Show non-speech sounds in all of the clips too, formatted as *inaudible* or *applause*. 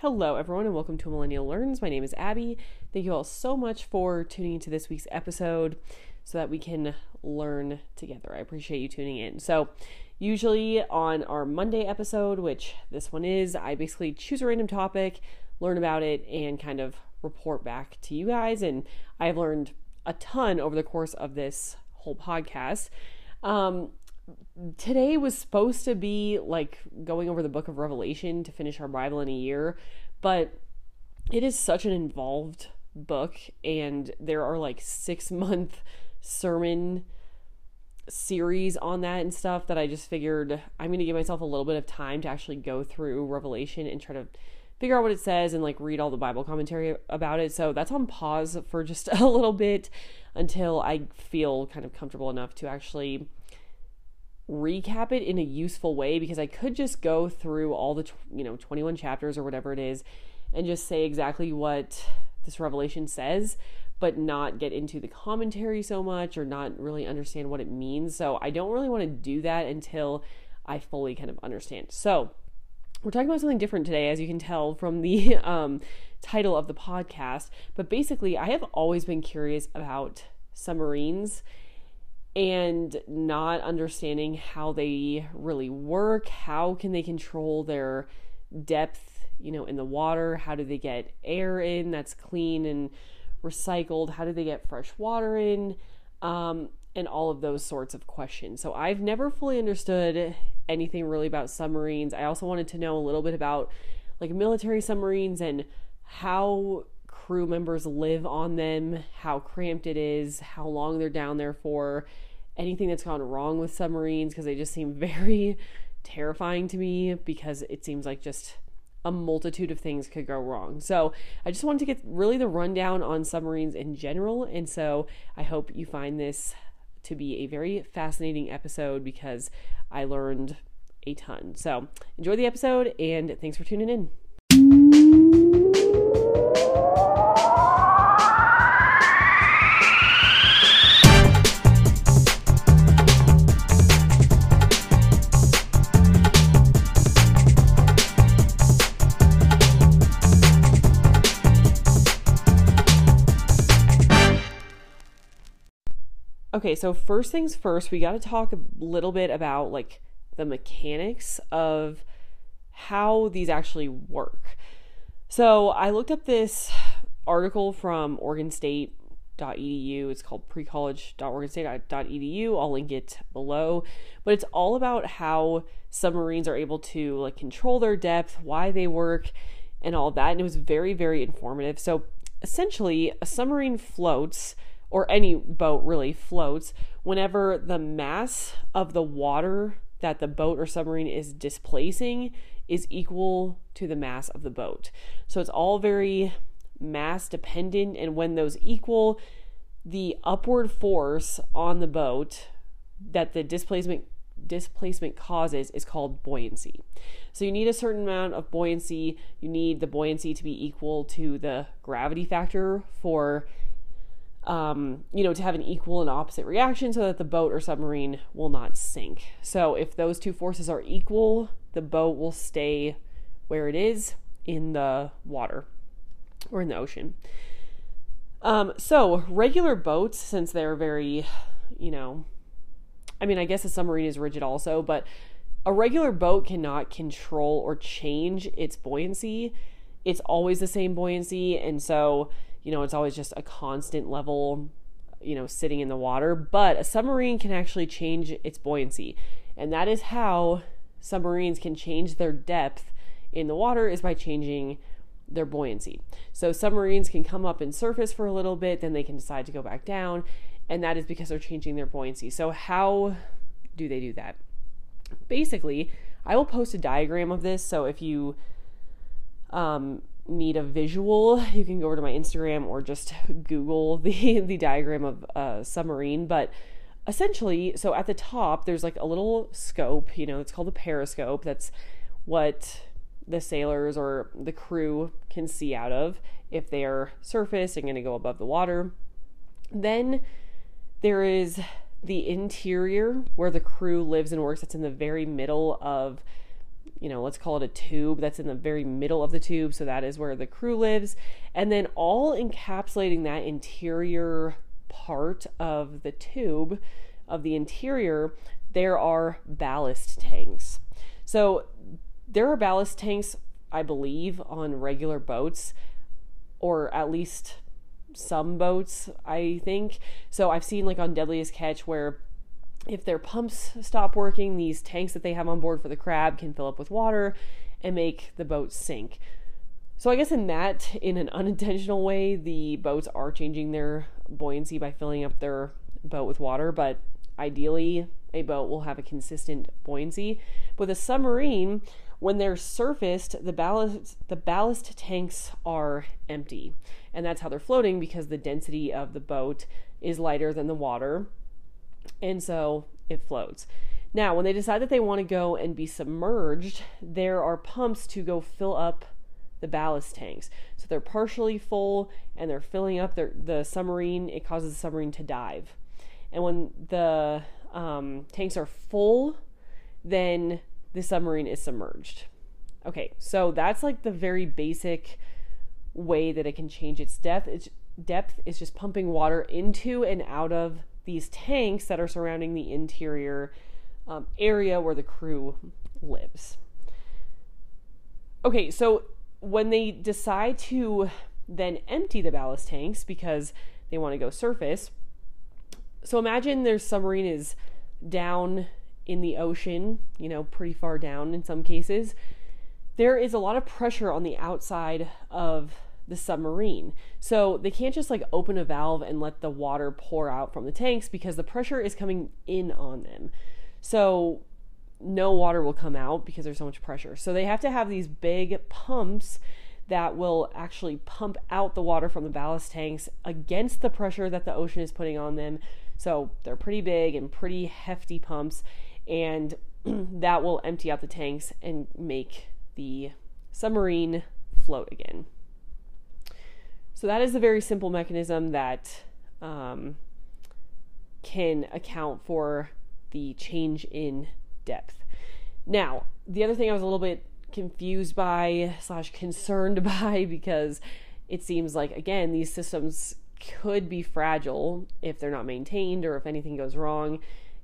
Hello, everyone, and welcome to Millennial Learns. My name is Abby. Thank you all so much for tuning into this week's episode so that we can learn together. I appreciate you tuning in. So, usually on our Monday episode, which this one is, I basically choose a random topic, learn about it, and kind of report back to you guys. And I've learned a ton over the course of this whole podcast. Um, today was supposed to be like going over the book of Revelation to finish our Bible in a year, but it is such an involved book, and there are like six *laughs* month sermon series on that and stuff that I just figured I'm going to give myself a little bit of time to actually go through Revelation and try to figure out what it says and like read all the Bible commentary about it. So that's on pause for just *laughs* a little bit until I feel kind of comfortable enough to actually recap it in a useful way because I could just go through all the you know 21 chapters or whatever it is and just say exactly what this revelation says but not get into the commentary so much or not really understand what it means. So I don't really want to do that until I fully kind of understand. So we're talking about something different today, as you can tell from the *laughs* um, title of the podcast. But basically, I have always been curious about submarines and not understanding how they really work. How can they control their depth, you know, in the water? How do they get air in that's clean and recycled? How do they get fresh water in? Um, and all of those sorts of questions. So I've never fully understood anything really about submarines. I also wanted to know a little bit about like military submarines and how crew members live on them, how cramped it is, how long they're down there for, anything that's gone wrong with submarines because they just seem *laughs* very terrifying to me because it seems like just a multitude of things could go wrong. So, I just wanted to get really the rundown on submarines in general. And so, I hope you find this to be a very fascinating episode because I learned a ton. So, enjoy the episode and thanks for tuning in. So first things first, we got to talk a little bit about like the mechanics of how these actually work. So I looked up this article from OregonState.edu. It's called precollege.oregonstate.edu. I'll link it below. But it's all about how submarines are able to like control their depth, why they work, and all that. And it was very, very informative. So essentially, a submarine floats or any boat really floats whenever the mass of the water that the boat or submarine is displacing is equal to the mass of the boat. So it's all very mass dependent, and when those equal, the upward force on the boat that the displacement displacement causes is called buoyancy. So you need a certain amount of buoyancy. You need the buoyancy to be equal to the gravity factor for um, you know, to have an equal and opposite reaction so that the boat or submarine will not sink. So if those two forces are equal, the boat will stay where it is in the water or in the ocean. Um, so regular boats, since they're very, you know, I mean, I guess a submarine is rigid also, but a regular boat cannot control or change its buoyancy. It's always the same buoyancy, and so you know, it's always just a constant level, you know, sitting in the water. But a submarine can actually change its buoyancy. And that is how submarines can change their depth in the water is by changing their buoyancy. So submarines can come up and surface for a little bit, then they can decide to go back down, and that is because they're changing their buoyancy. So how do they do that? Basically, I will post a diagram of this. So if you um, need a visual, you can go over to my Instagram or just Google *laughs* the the diagram of a submarine. But essentially, so at the top there's like a little scope, you know, it's called a periscope. That's what the sailors or the crew can see out of if they are surface and going to go above the water. Then there is the interior where the crew lives and works. It's in the very middle of you know, let's call it a tube that's in the very middle of the tube. So that is where the crew lives. And then all encapsulating that interior part of the tube, of the interior, there are ballast tanks. So there are ballast tanks, I believe, on regular boats, or at least some boats, I think. So I've seen like on Deadliest Catch where if their pumps stop working, these tanks that they have on board for the crab can fill up with water and make the boat sink. So I guess in that, in an *laughs* unintentional way, the boats are changing their buoyancy by filling up their boat with water, but ideally a boat will have a consistent buoyancy. With a submarine, when they're surfaced, the ballast the ballast tanks are empty. And that's how they're floating because the density of the boat is lighter than the water and so it floats. Now, when they decide that they want to go and be submerged, there are pumps to go fill up the ballast tanks. So they're partially full and they're filling up their, the submarine. It causes the submarine to dive. And when the um, tanks are full, then the submarine is submerged. Okay, so that's like the very basic way that it can change its depth. Its depth is just pumping water into and out of these tanks that are surrounding the interior um, area where the crew lives. Okay, so when they decide to then empty the ballast tanks because they want to go surface, so imagine their submarine is down in the ocean, you know, pretty far down in some cases. There is a lot of pressure on the outside of the submarine. So they can't just like open a valve and let the water pour out from the tanks because the pressure is coming in on them. So no water will come out because there's so much pressure. So they have to have these big pumps that will actually pump out the water from the ballast tanks against the pressure that the ocean is putting on them. So they're pretty big and pretty hefty pumps, and *clears throat* that will empty out the tanks and make the submarine float again. So that is a very simple mechanism that um, can account for the change in depth. Now, the other thing I was a little bit confused by slash concerned *laughs* by because it seems like again these systems could be fragile if they're not maintained or if anything goes wrong.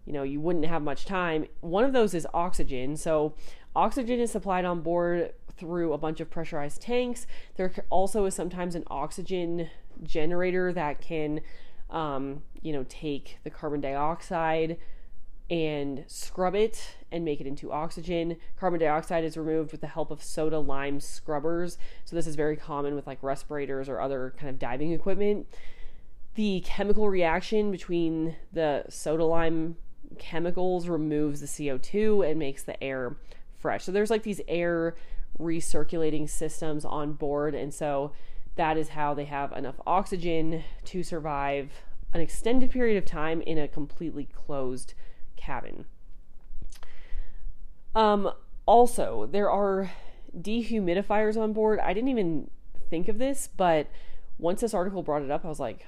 You know you wouldn't have much time. One of those is oxygen. So oxygen is supplied on board through a bunch of pressurized tanks. There also is sometimes an oxygen generator that can, um, you know, take the carbon dioxide and scrub it and make it into oxygen. Carbon dioxide is removed with the help of soda lime scrubbers. So this is very common with like respirators or other kind of diving equipment. The chemical reaction between the soda lime chemicals removes the CO2 and makes the air fresh. So there's like these air recirculating systems on board. And so that is how they have enough oxygen to survive an extended period of time in a completely closed cabin. Um, also, there are dehumidifiers on board. I didn't even think of this, but once this article brought it up, I was like,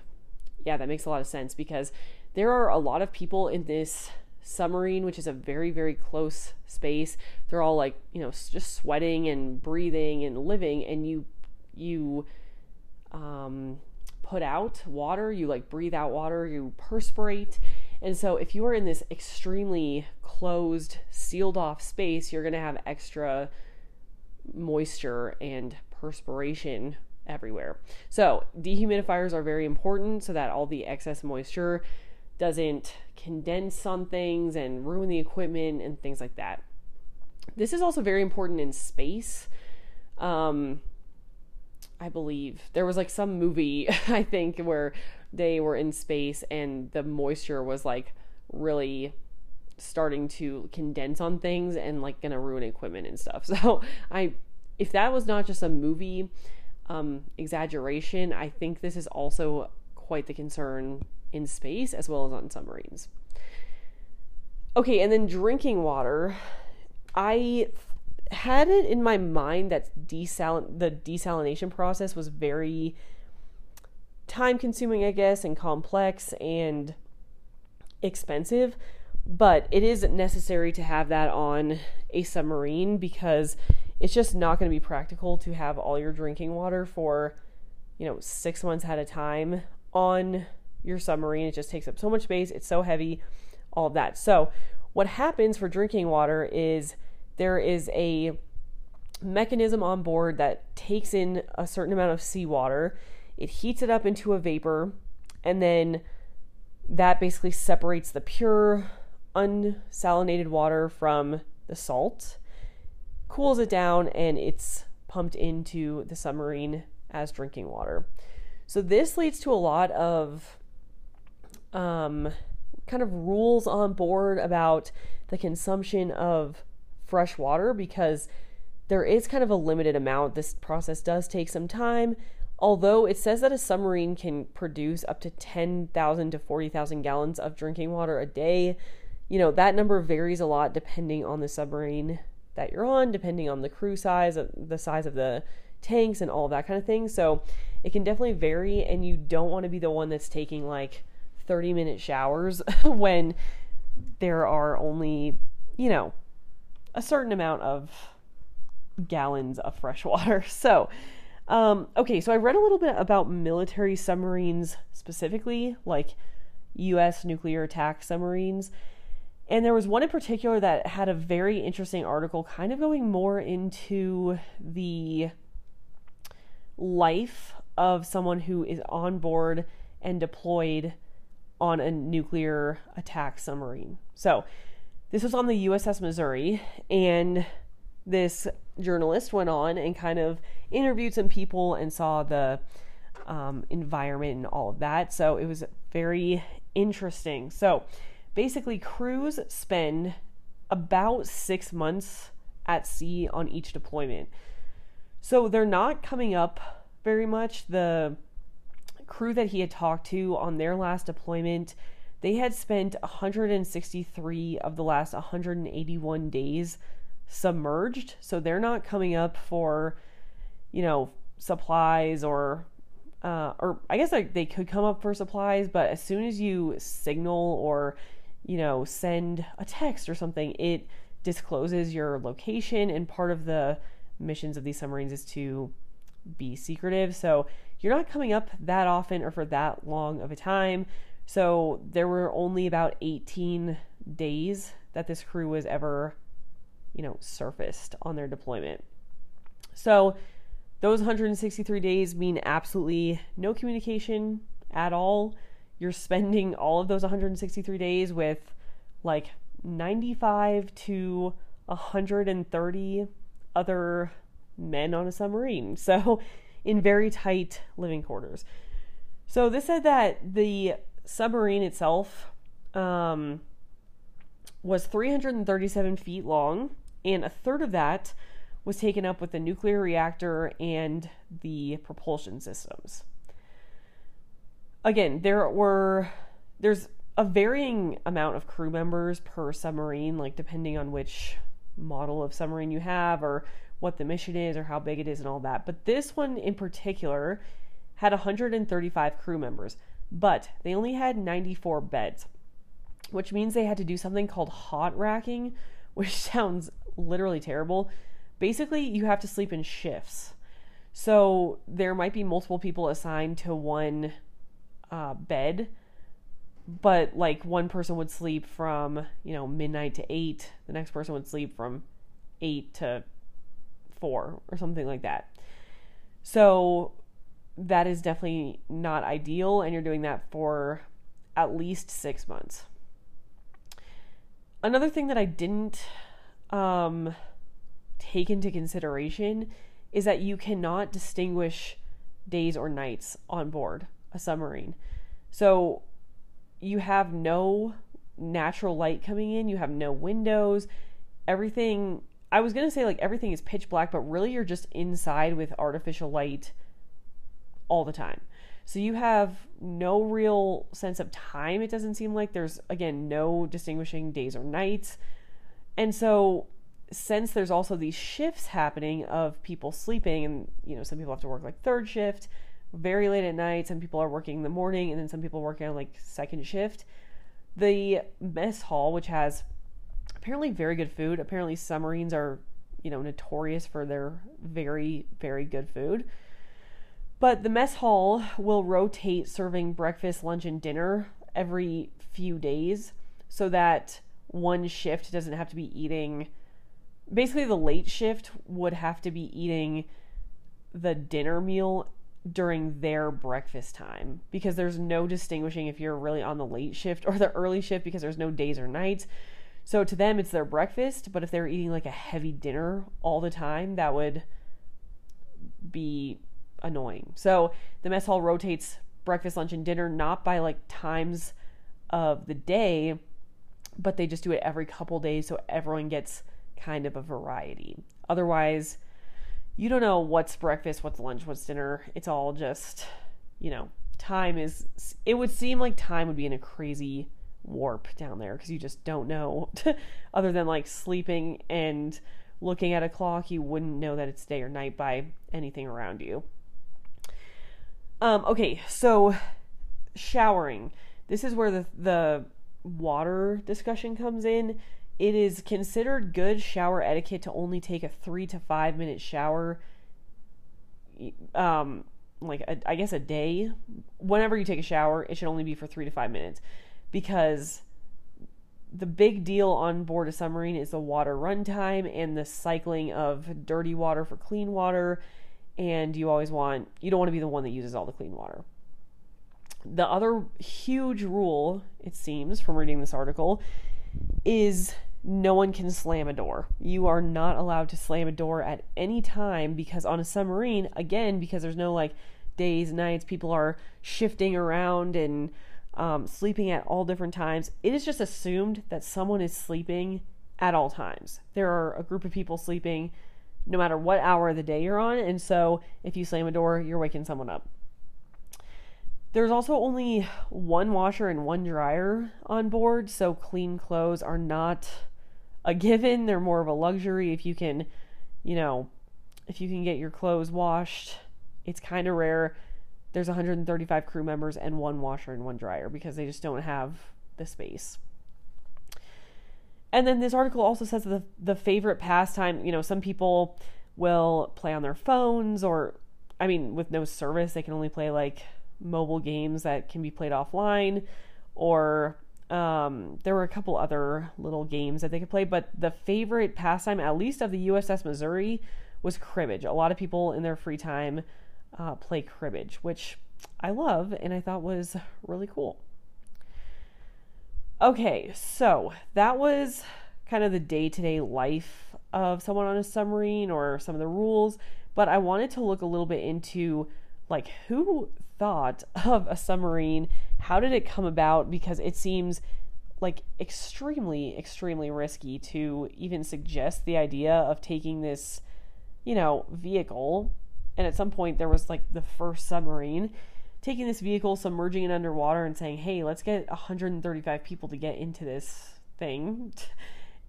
yeah, that makes a lot of sense because there are a lot of people in this submarine, which is a very, very close space. They're all like, you know, just sweating and breathing and living, and you, you, um, put out water, you like breathe out water, you perspirate. And so, if you are in this extremely closed, sealed off space, you're going to have extra moisture and perspiration everywhere. So, dehumidifiers are very important so that all the excess moisture doesn't condense on things and ruin the equipment and things like that. This is also very important in space. Um, I believe there was like some movie, *laughs* I think, where they were in space and the moisture was like really starting to condense on things and like gonna ruin equipment and stuff. *laughs* So I, if that was not just a movie um, exaggeration, I think this is also quite the concern in space as well as on submarines. Okay, and then drinking water. I had it in my mind that desal- the desalination process was very time consuming, I guess, and complex and expensive. but it is necessary to have that on a submarine because it's just not going to be practical to have all your drinking water for, you know, six months at a time on your submarine. It just takes up so much space. It's so heavy, all of that. So, what happens for drinking water is there is a mechanism on board that takes in a certain amount of seawater, it heats it up into a vapor, and then that basically separates the pure unsalinated water from the salt, cools it down, and it's pumped into the submarine as drinking water. So this leads to a lot of um, kind of rules on board about the consumption of fresh water because there is kind of a limited amount. This process does take some time. Although it says that a submarine can produce up to 10,000 to 40,000 gallons of drinking water a day, you know, that number varies a lot depending on the submarine that you're on, depending on the crew size, uh, the size of the tanks, and all that kind of thing. So it can definitely vary, and you don't want to be the one that's taking like 30 minute showers *laughs* when there are only, you know, a certain amount of gallons of fresh *laughs* water. So, um, okay, so I read a little bit about military submarines specifically, like U.S. nuclear attack submarines. And there was one in particular that had a very interesting article, kind of going more into the life of someone who is on board and deployed on a nuclear attack submarine. So, this was on the USS Missouri, and this journalist went on and kind of interviewed some people and saw the um, environment and all of that. So, it was very interesting. So, basically, crews spend about six months at sea on each deployment. So they're not coming up very much. The crew that he had talked to on their last deployment, they had spent 163 of the last 181 days submerged. So they're not coming up for, you know, supplies or uh, or I guess they could come up for supplies, but as soon as you signal or you know, send a text or something, it discloses your location. And part of the missions of these submarines is to be secretive. So you're not coming up that often or for that long of a time. So there were only about 18 days that this crew was ever, you know, surfaced on their deployment. So those 163 days mean absolutely no communication at all you're spending all of those 163 days with like 95 to 130 other men on a submarine. *laughs* So, in very tight living quarters. So, this said that the submarine itself um, was 337 feet long, and a third of that was taken up with the nuclear reactor and the propulsion systems again, there were there's a varying amount of crew members per submarine, like depending on which model of submarine you have or what the mission is or how big it is and all that. But this one in particular had 135 crew members, but they only had 94 beds, which means they had to do something called hot racking, *laughs* which sounds literally terrible. Basically, you have to sleep in shifts. So there might be multiple people assigned to one uh, bed, but like one person would sleep from you know midnight to eight, the next person would sleep from eight to four or something like that. So that is definitely not ideal, and you're doing that for at least six months. Another thing that I didn't um, take into consideration is that you cannot distinguish days or nights on board a submarine. So you have no natural light coming in, you have no windows, everything. I was to say like everything is pitch black, but really you're just inside with artificial light all the time. So you have no real sense of time. It doesn't seem like there's again no distinguishing days or nights. And so since there's also these shifts happening of people sleeping and you know some people have to work like third shift very late at night. Some people are working in the morning, and then some people working on like second shift. The mess hall, which has apparently very good food, apparently submarines are, you know, notorious for their very, very good food. But the mess hall will rotate serving breakfast, lunch, and dinner every few days so that one shift doesn't have to be eating. Basically, the late shift would have to be eating the dinner meal during their breakfast time because there's no distinguishing if you're really on the late shift or the early shift because there's no days or nights. So to them, it's their breakfast, but if they're eating like a heavy dinner all the time, that would be annoying. So the mess hall rotates breakfast, lunch, and dinner not by like times of the day, but they just do it every couple days so everyone gets kind of a variety. Otherwise, you don't know what's breakfast, what's lunch, what's dinner. It's all just, you know, time is, it would seem like time would be in a crazy warp down there because you just don't know. *laughs* Other than like sleeping and looking at a clock, you wouldn't know that it's day or night by anything around you. Um, okay, so showering. This is where the the water discussion comes in. It is considered good shower etiquette to only take a three to five minute shower, um, like a, I guess a day. Whenever you take a shower, it should only be for three to five minutes, because the big deal on board a submarine is the water runtime and the cycling of dirty water for clean water and you always want you don't want to be the one that uses all the clean water. The other huge rule, it seems from reading this article, is no one can slam a door. You are not allowed to slam a door at any time because on a submarine, again, because there's no like days, nights, people are shifting around and um, sleeping at all different times. It is just assumed that someone is sleeping at all times. There are a group of people sleeping no matter what hour of the day you're on. And so if you slam a door, you're waking someone up. There's also only one washer and one dryer on board, so clean clothes are not a given. They're more of a luxury. If you can, you know, if you can get your clothes washed, it's kind of rare. There's 135 crew members and one washer and one dryer because they just don't have the space. And then this article also says the the favorite pastime, you know, some people will play on their phones or I mean, with no service, they can only play like mobile games that can be played offline or um, there were a couple other little games that they could play, but the favorite pastime, at least of the USS Missouri, was cribbage. A lot of people in their free time uh, play cribbage, which I love and I thought was really cool. Okay, so that was kind of the day to day life of someone on a submarine or some of the rules, but I wanted to look a little bit into like who thought *laughs* of a submarine? How did it come about? Because it seems like extremely, extremely risky to even suggest the idea of taking this, you know, vehicle. And at some point, there was like the first submarine taking this vehicle, submerging it underwater, and saying, hey, let's get 135 people to get into this thing. *laughs*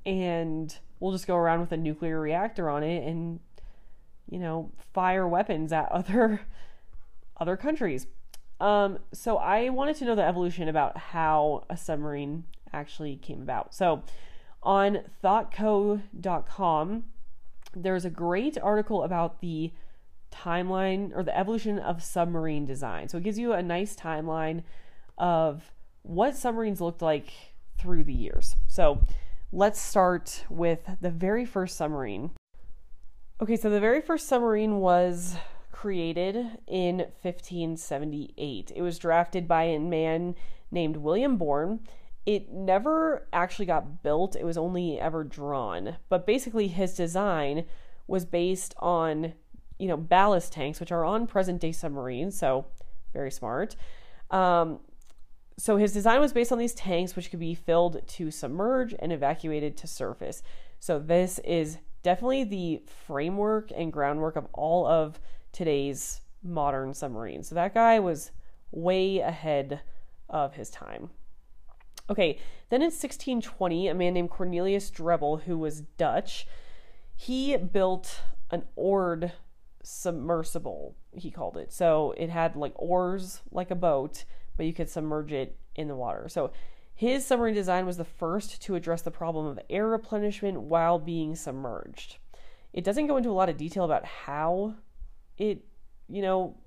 And we'll just go around with a nuclear reactor on it and, you know, fire weapons at *laughs* other other countries. Um, so I wanted to know the evolution about how a submarine actually came about. So on thoughtco.com, there's a great article about the timeline or the evolution of submarine design. So it gives you a nice timeline of what submarines looked like through the years. So let's start with the very first submarine. Okay, so the very first submarine was created in 1578. It was drafted by a man named William Bourne. It never actually got built, it was only ever drawn. But basically, his design was based on you know, ballast tanks, which are on present day submarines, so very smart. Um, so his design was based on these tanks, which could be filled to submerge and evacuated to surface. So this is definitely the framework and groundwork of all of today's modern submarines. So that guy was way ahead of his time. Okay, then in 1620, a man named Cornelius Drebbel, who was Dutch, he built an oared submersible, he called it. So it had like oars like a boat, but you could submerge it in the water. So His submarine design was the first to address the problem of air replenishment while being submerged. It doesn't go into a lot of detail about how it, you know,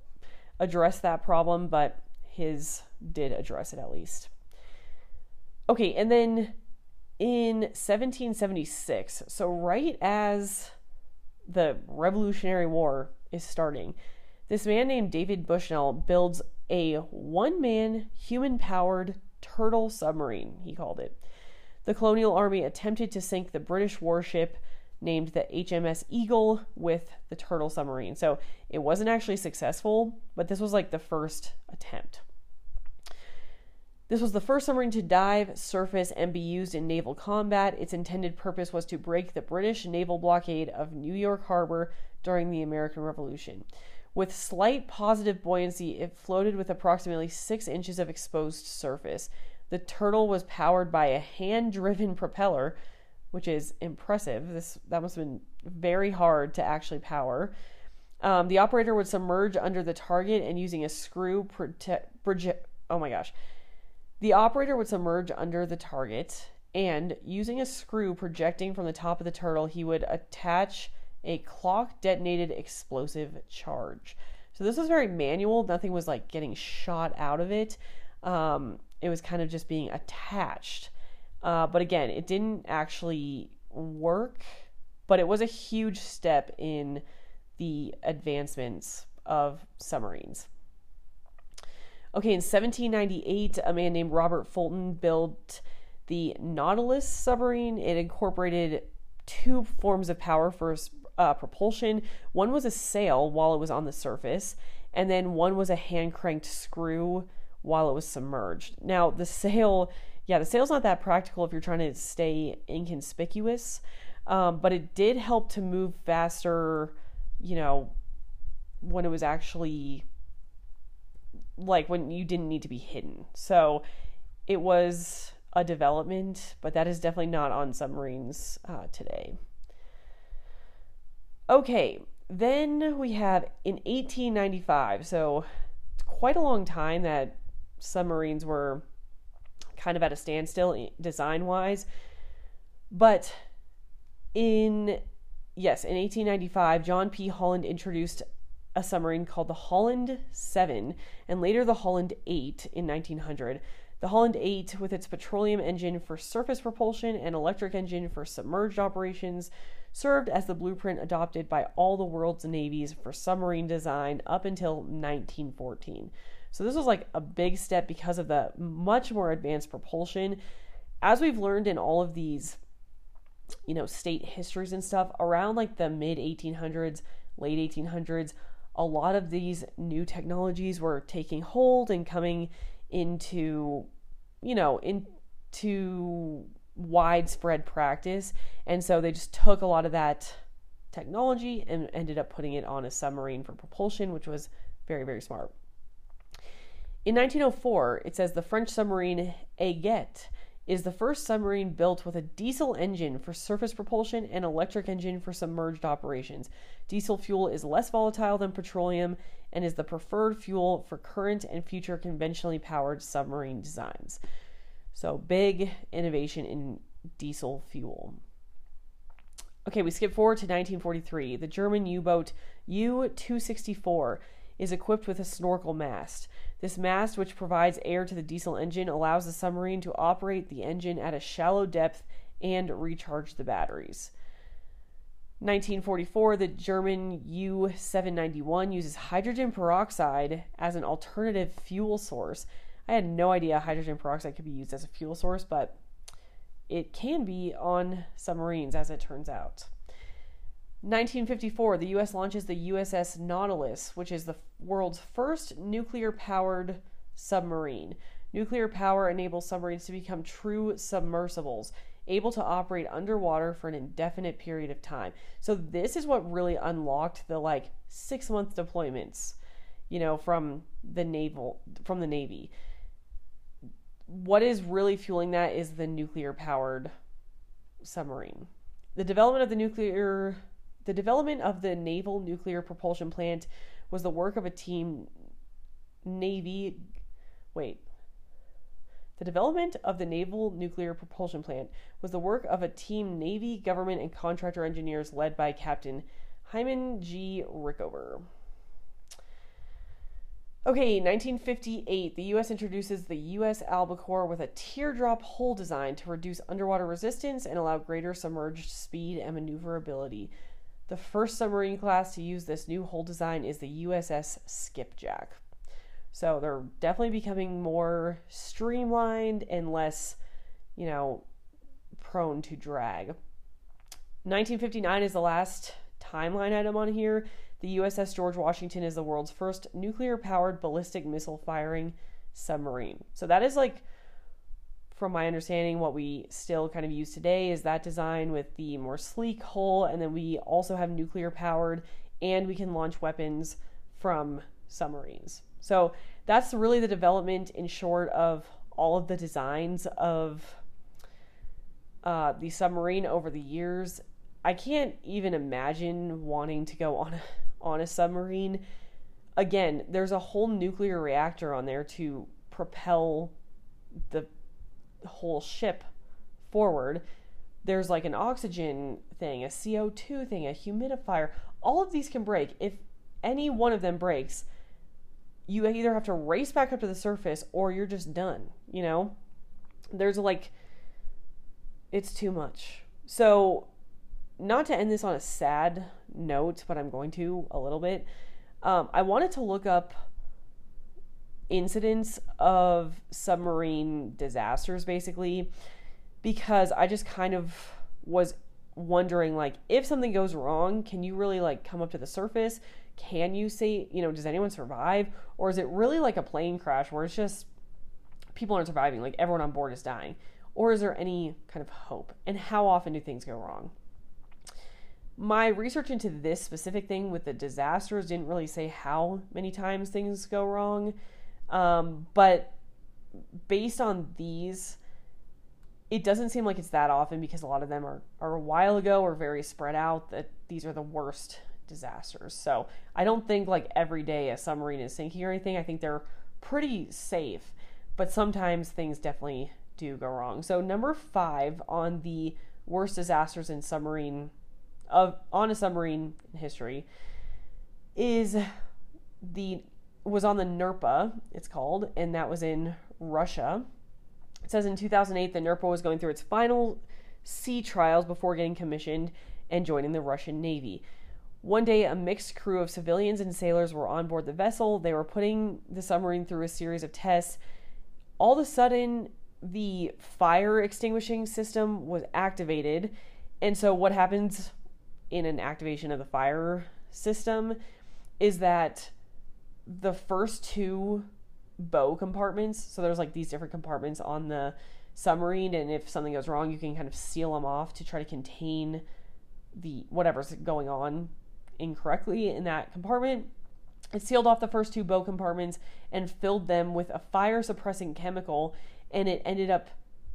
addressed that problem, but his did address it at least. Okay, and then in 1776, so right as the Revolutionary War is starting, this man named David Bushnell builds a one man, human powered turtle submarine, he called it. The colonial army attempted to sink the British warship named the HMS Eagle with the turtle submarine. So it wasn't actually successful, but this was like the first attempt. This was the first submarine to dive, surface, and be used in naval combat. Its intended purpose was to break the British naval blockade of New York Harbor during the American Revolution. With slight positive buoyancy, it floated with approximately six inches of exposed surface. The turtle was powered by a hand driven propeller, which is impressive. This that must have been very hard to actually power. Um, the operator would submerge under the target and using a screw protect. Proje- oh my gosh. The operator would submerge under the target and using a screw projecting from the top of the turtle, he would attach a clock detonated explosive charge. So this was very manual. Nothing was like getting shot out of it. Um, it was kind of just being attached. Uh, but again, it didn't actually work, but it was a huge step in the advancements of submarines. Okay, in 1798, a man named Robert Fulton built the Nautilus submarine. It incorporated two forms of power for uh, propulsion. One was a sail while it was on the surface, and then one was a hand cranked screw while it was submerged. Now, the sail, yeah, the sail's not that practical if you're trying to stay inconspicuous, um, but it did help to move faster, you know, when it was actually like when you didn't need to be hidden. So it was a development, but that is definitely not on submarines uh, today. Okay, then we have in 1895, so it's quite a long time that submarines were kind of at a standstill design wise. But in, yes, in 1895, John P. Holland introduced a submarine called the Holland 7 and later the Holland 8 in 1900. The Holland 8, with its petroleum engine for surface propulsion and electric engine for submerged operations, served as the blueprint adopted by all the world's navies for submarine design up until 1914. So this was like a big step because of the much more advanced propulsion. As we've learned in all of these, you know, state histories and stuff, around like the mid 1800s, late 1800s, a lot of these new technologies were taking hold and coming into, you know, into widespread practice. And so they just took a lot of that technology and ended up putting it on a submarine for propulsion, which was very, very smart. In 1904, it says the French submarine Aigrette is the first submarine built with a diesel engine for surface propulsion and electric engine for submerged operations. Diesel fuel is less volatile than petroleum and is the preferred fuel for current and future conventionally powered submarine designs. So, big innovation in diesel fuel. Okay, we skip forward to 1943. The German U boat U 264 is equipped with a snorkel mast. This mast, which provides air to the diesel engine, allows the submarine to operate the engine at a shallow depth and recharge the batteries. 1944, the German U 791 uses hydrogen peroxide as an alternative fuel source. I had no idea hydrogen peroxide could be used as a fuel source, but it can be on submarines, as it turns out. 1954, the U.S. launches the USS Nautilus, which is the world's first nuclear powered submarine. Nuclear power enables submarines to become true submersibles, able to operate underwater for an indefinite period of time. So, this is what really unlocked the like six month deployments, you know, from the naval, from the Navy. What is really fueling that is the nuclear powered submarine. The development of the nuclear the development of the naval nuclear propulsion plant was the work of a team Navy wait. The development of the Naval Nuclear Propulsion Plant was the work of a team Navy, government, and contractor engineers led by Captain Hyman G. Rickover. Okay, 1958, the U.S. introduces the U.S. Albacore with a teardrop hull design to reduce underwater resistance and allow greater submerged speed and maneuverability. The first submarine class to use this new hull design is the USS Skipjack. So they're definitely becoming more streamlined and less, you know, prone to drag. 1959 is the last timeline item on here. The USS George Washington is the world's first nuclear powered ballistic missile firing submarine. So that is like from my understanding what we still kind of use today is that design with the more sleek hull and then we also have nuclear powered and we can launch weapons from submarines. So that's really the development in short of all of the designs of uh, the submarine over the years. I can't even imagine wanting to go on a, on a submarine. Again, there's a whole nuclear reactor on there to propel the whole ship forward. There's like an oxygen thing, a CO2 thing, a humidifier. All of these can break. If any one of them breaks, you either have to race back up to the surface or you're just done, you know? There's like, it's too much. So, not to end this on a sad note, but I'm going to a little bit. Um, I wanted to look up incidents of submarine disasters, basically, because I just kind of was wondering, like, if something goes wrong, can you really like come up to the surface? can you say, you know, does anyone survive? Or is it really like a plane crash where it's just people aren't surviving, like everyone on board is dying? Or is there any kind of hope? And how often do things go wrong? My research into this specific thing with the disasters didn't really say how many times things go wrong. Um, but based on these, it doesn't seem like it's that often because a lot of them are, are a while ago or very spread out that these are the worst disasters. So I don't think like every day a submarine is sinking or anything. I think they're pretty safe, but sometimes things definitely do go wrong. So number five on the worst disasters in submarine of on a submarine in history is the was on the NERPA, it's called, and that was in Russia. It says in 2008 the NERPA was going through its final sea trials before getting commissioned and joining the Russian Navy. One day, a mixed crew of civilians and sailors were on board the vessel. They were putting the submarine through a series of tests. All of a sudden, the fire extinguishing system was activated. And so, what happens in an activation of the fire system is that the first two bow compartments, so there's like these different compartments on the submarine, and if something goes wrong, you can kind of seal them off to try to contain the whatever's going on incorrectly in that compartment. It sealed off the first two bow compartments and filled them with a fire suppressing chemical, and it ended up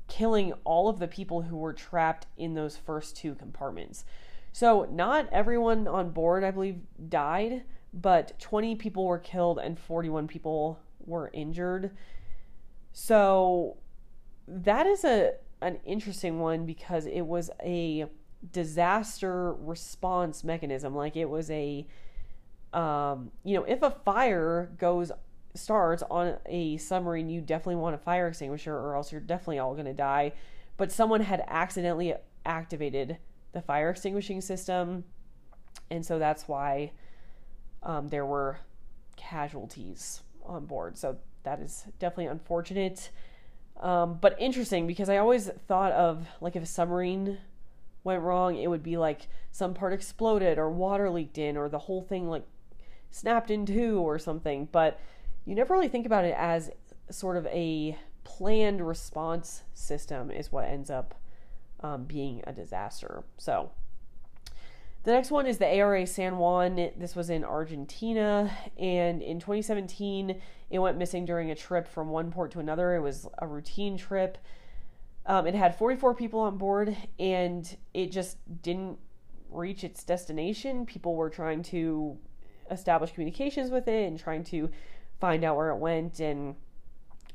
killing all of the people who were trapped in those first two compartments. So, not everyone on board, I believe, died, but 20 people were killed and 41 people were injured. So, that is a an interesting one because it was a disaster response mechanism. Like it was a, um, you know, if a fire goes starts on a submarine, you definitely want a fire extinguisher, or else you're definitely all going to die. But someone had accidentally activated the fire extinguishing system, and so that's why um, there were casualties on board. So that is definitely unfortunate. Um, but interesting because I always thought of like if a submarine went wrong, it would be like some part exploded or water leaked in or the whole thing like snapped in two or something. But you never really think about it as sort of a planned response system, is what ends up um, being a disaster. So. The next one is the ARA San Juan. This was in Argentina, and in 2017, it went missing during a trip from one port to another. It was a routine trip. Um, it had 44 people on board and it just didn't reach its destination. People were trying to establish communications with it and trying to find out where it went. And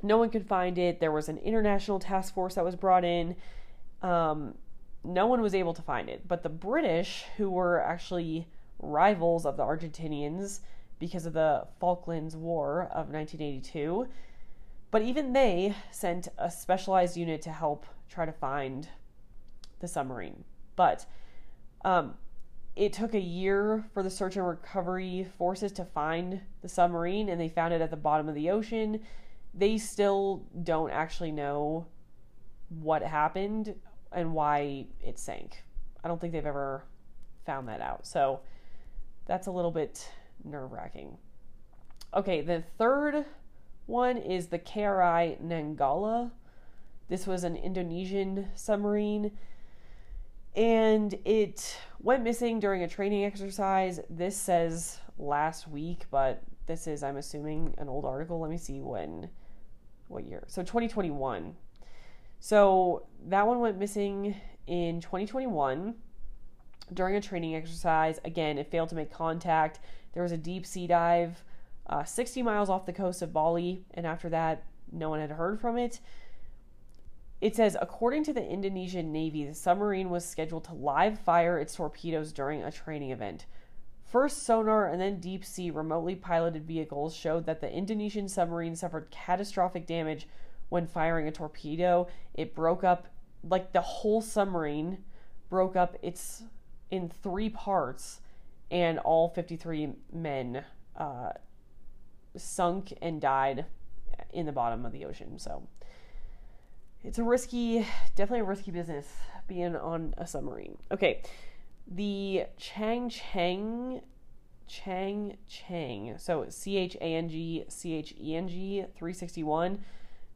No one could find it. There was an international task force that was brought in. Um, no one was able to find it. But the British, who were actually rivals of the Argentinians because of the Falklands War of 1982, but even they sent a specialized unit to help try to find the submarine. But um, it took a year for the search and recovery forces to find the submarine, and they found it at the bottom of the ocean. They still don't actually know what happened and why it sank. I don't think they've ever found that out. So that's a little bit nerve wracking. Okay, the third one is the KRI Nanggala. This was an Indonesian submarine and it went missing during a training exercise. This says last week, but this is, I'm assuming, an old article. Let me see when, what year. So 2021. So that one went missing in 2021 during a training exercise. Again, it failed to make contact. There was a deep sea dive uh, 60 miles off the coast of Bali, and after that, no one had heard from it. It says, according to the Indonesian Navy, the submarine was scheduled to live fire its torpedoes during a training event. First, sonar and then deep sea remotely piloted vehicles showed that the Indonesian submarine suffered catastrophic damage when firing a torpedo. It broke up, like the whole submarine broke up its in three parts, and all 53 men uh, sunk and died in the bottom of the ocean. So it's a risky, definitely a risky business being on a submarine. Okay, the Chang Cheng, Chang Cheng, so C H A N G C H E N G 361.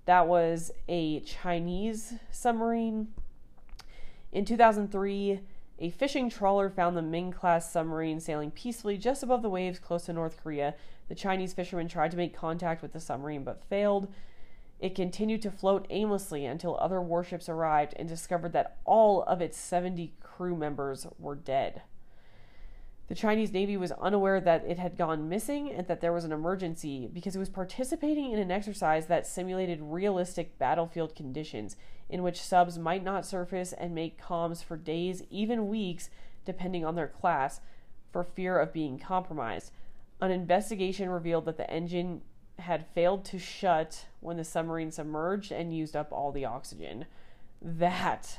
That was a Chinese submarine. In 2003, a fishing trawler found the Ming class submarine sailing peacefully just above the waves close to North Korea. The Chinese fishermen tried to make contact with the submarine but failed. It continued to float aimlessly until other warships arrived and discovered that all of its 70 crew members were dead. The Chinese Navy was unaware that it had gone missing and that there was an emergency because it was participating in an exercise that simulated realistic battlefield conditions in which subs might not surface and make comms for days, even weeks, depending on their class, for fear of being compromised. An investigation revealed that the engine had failed to shut when the submarine submerged and used up all the oxygen. That,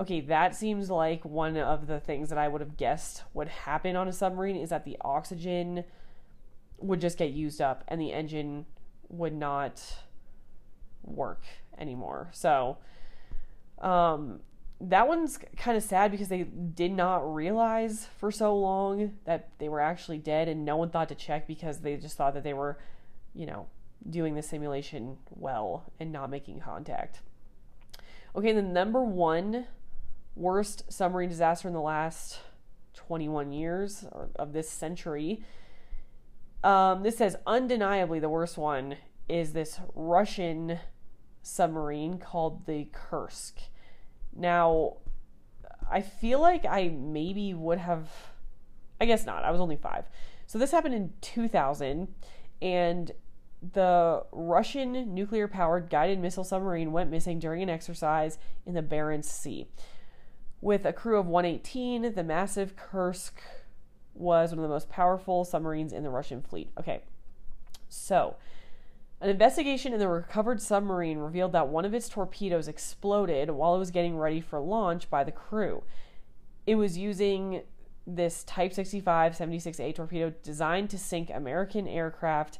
okay, that seems like one of the things that I would have guessed would happen on a submarine is that the oxygen would just get used up and the engine would not work anymore. So, um, that one's kind of sad because they did not realize for so long that they were actually dead and no one thought to check because they just thought that they were you know, doing the simulation well and not making contact. Okay, the number one worst submarine disaster in the last 21 years of this century. Um, this says undeniably the worst one is this Russian submarine called the Kursk. Now, I feel like I maybe would have, I guess not. I was only five. So this happened in 2000, and the Russian nuclear powered guided missile submarine went missing during an exercise in the Barents Sea. With a crew of 118, the massive Kursk was one of the most powerful submarines in the Russian fleet. Okay, so an investigation in the recovered submarine revealed that one of its torpedoes exploded while it was getting ready for launch by the crew. It was using this Type 65 76A torpedo designed to sink American aircraft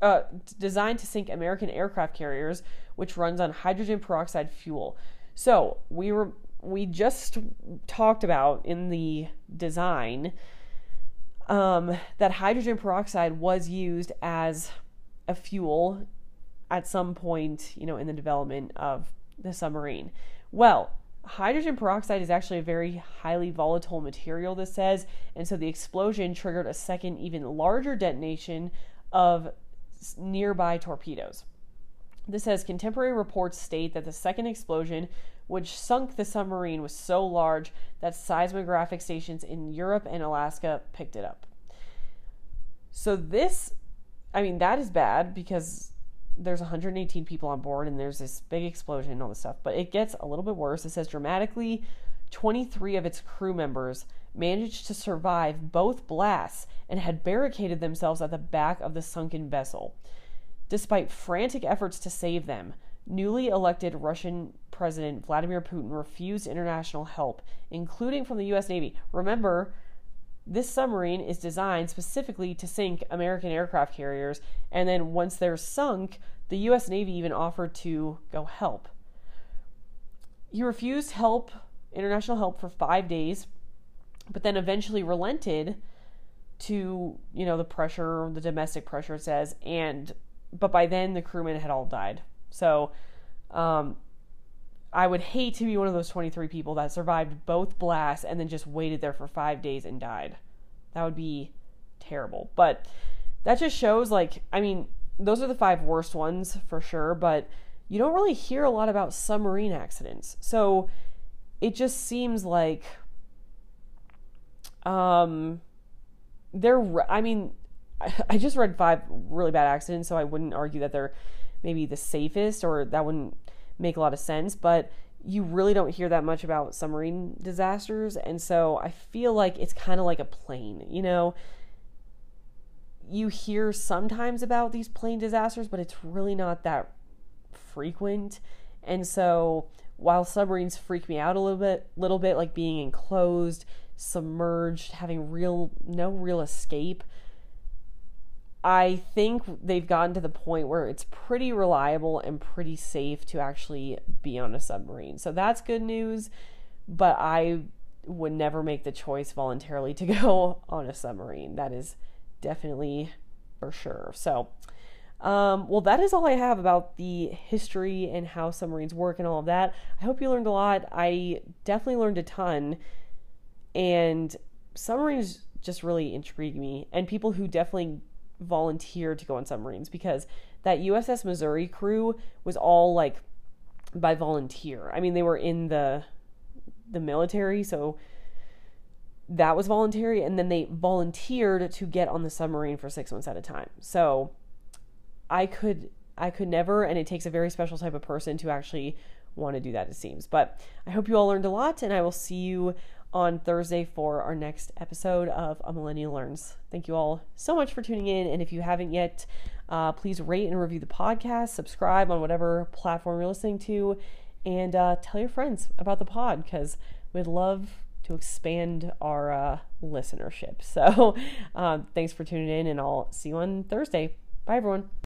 uh, designed to sink American aircraft carriers, which runs on hydrogen peroxide fuel. So we were we just talked about in the design um, that hydrogen peroxide was used as a fuel at some point, you know, in the development of the submarine. Well, hydrogen peroxide is actually a very highly volatile material, this says, and so the explosion triggered a second, even larger detonation of nearby torpedoes. This says contemporary reports state that the second explosion, which sunk the submarine, was so large that seismographic stations in Europe and Alaska picked it up. So, this, I mean, that is bad because there's 118 people on board and there's this big explosion and all this stuff. But it gets a little bit worse. It says dramatically 23 of its crew members managed to survive both blasts and had barricaded themselves at the back of the sunken vessel. Despite frantic efforts to save them, newly elected Russian President Vladimir Putin refused international help, including from the U.S. Navy. Remember, this submarine is designed specifically to sink American aircraft carriers, and then once they're sunk, the U.S. Navy even offered to go help. He refused help, international help, for five days, but then eventually relented to, you know, the pressure, the domestic pressure, it says, and but by then the crewmen had all died. So, um, I would hate to be one of those 23 people that survived both blasts and then just waited there for five days and died. That would be terrible. But that just shows, like, I mean, those are the five worst ones for sure, but you don't really hear a lot about submarine accidents. So it just seems like, um, they're, I mean, I just read five really bad accidents, so I wouldn't argue that they're maybe the safest or that wouldn't make a lot of sense, but you really don't hear that much about submarine disasters. And so I feel like it's kind of like a plane, you know? You hear sometimes about these plane disasters, but it's really not that frequent. And so while submarines freak me out a little bit, little bit like being enclosed, submerged, having real no real escape, I think they've gotten to the point where it's pretty reliable and pretty safe to actually be on a submarine. So that's good news, but I would never make the choice voluntarily to *laughs* go on a submarine. That is definitely for sure. So, um, well, that is all I have about the history and how submarines work and all of that. I hope you learned a lot. I definitely learned a ton. And submarines just really intrigue me. And people who definitely volunteered to go on submarines because that USS Missouri crew was all like by volunteer. I mean, they were in the the military, so that was voluntary and then they volunteered to get on the submarine for 6 months at a time. So I could I could never and it takes a very special type of person to actually want to do that it seems. But I hope you all learned a lot and I will see you on Thursday for our next episode of A Millennial Learns. Thank you all so much for tuning in. And if you haven't yet, uh, please rate and review the podcast, subscribe on whatever platform you're listening to, and uh, tell your friends about the pod because we'd love to expand our uh, listenership. *laughs* So um, thanks for tuning in, and I'll see you on Thursday. Bye, everyone.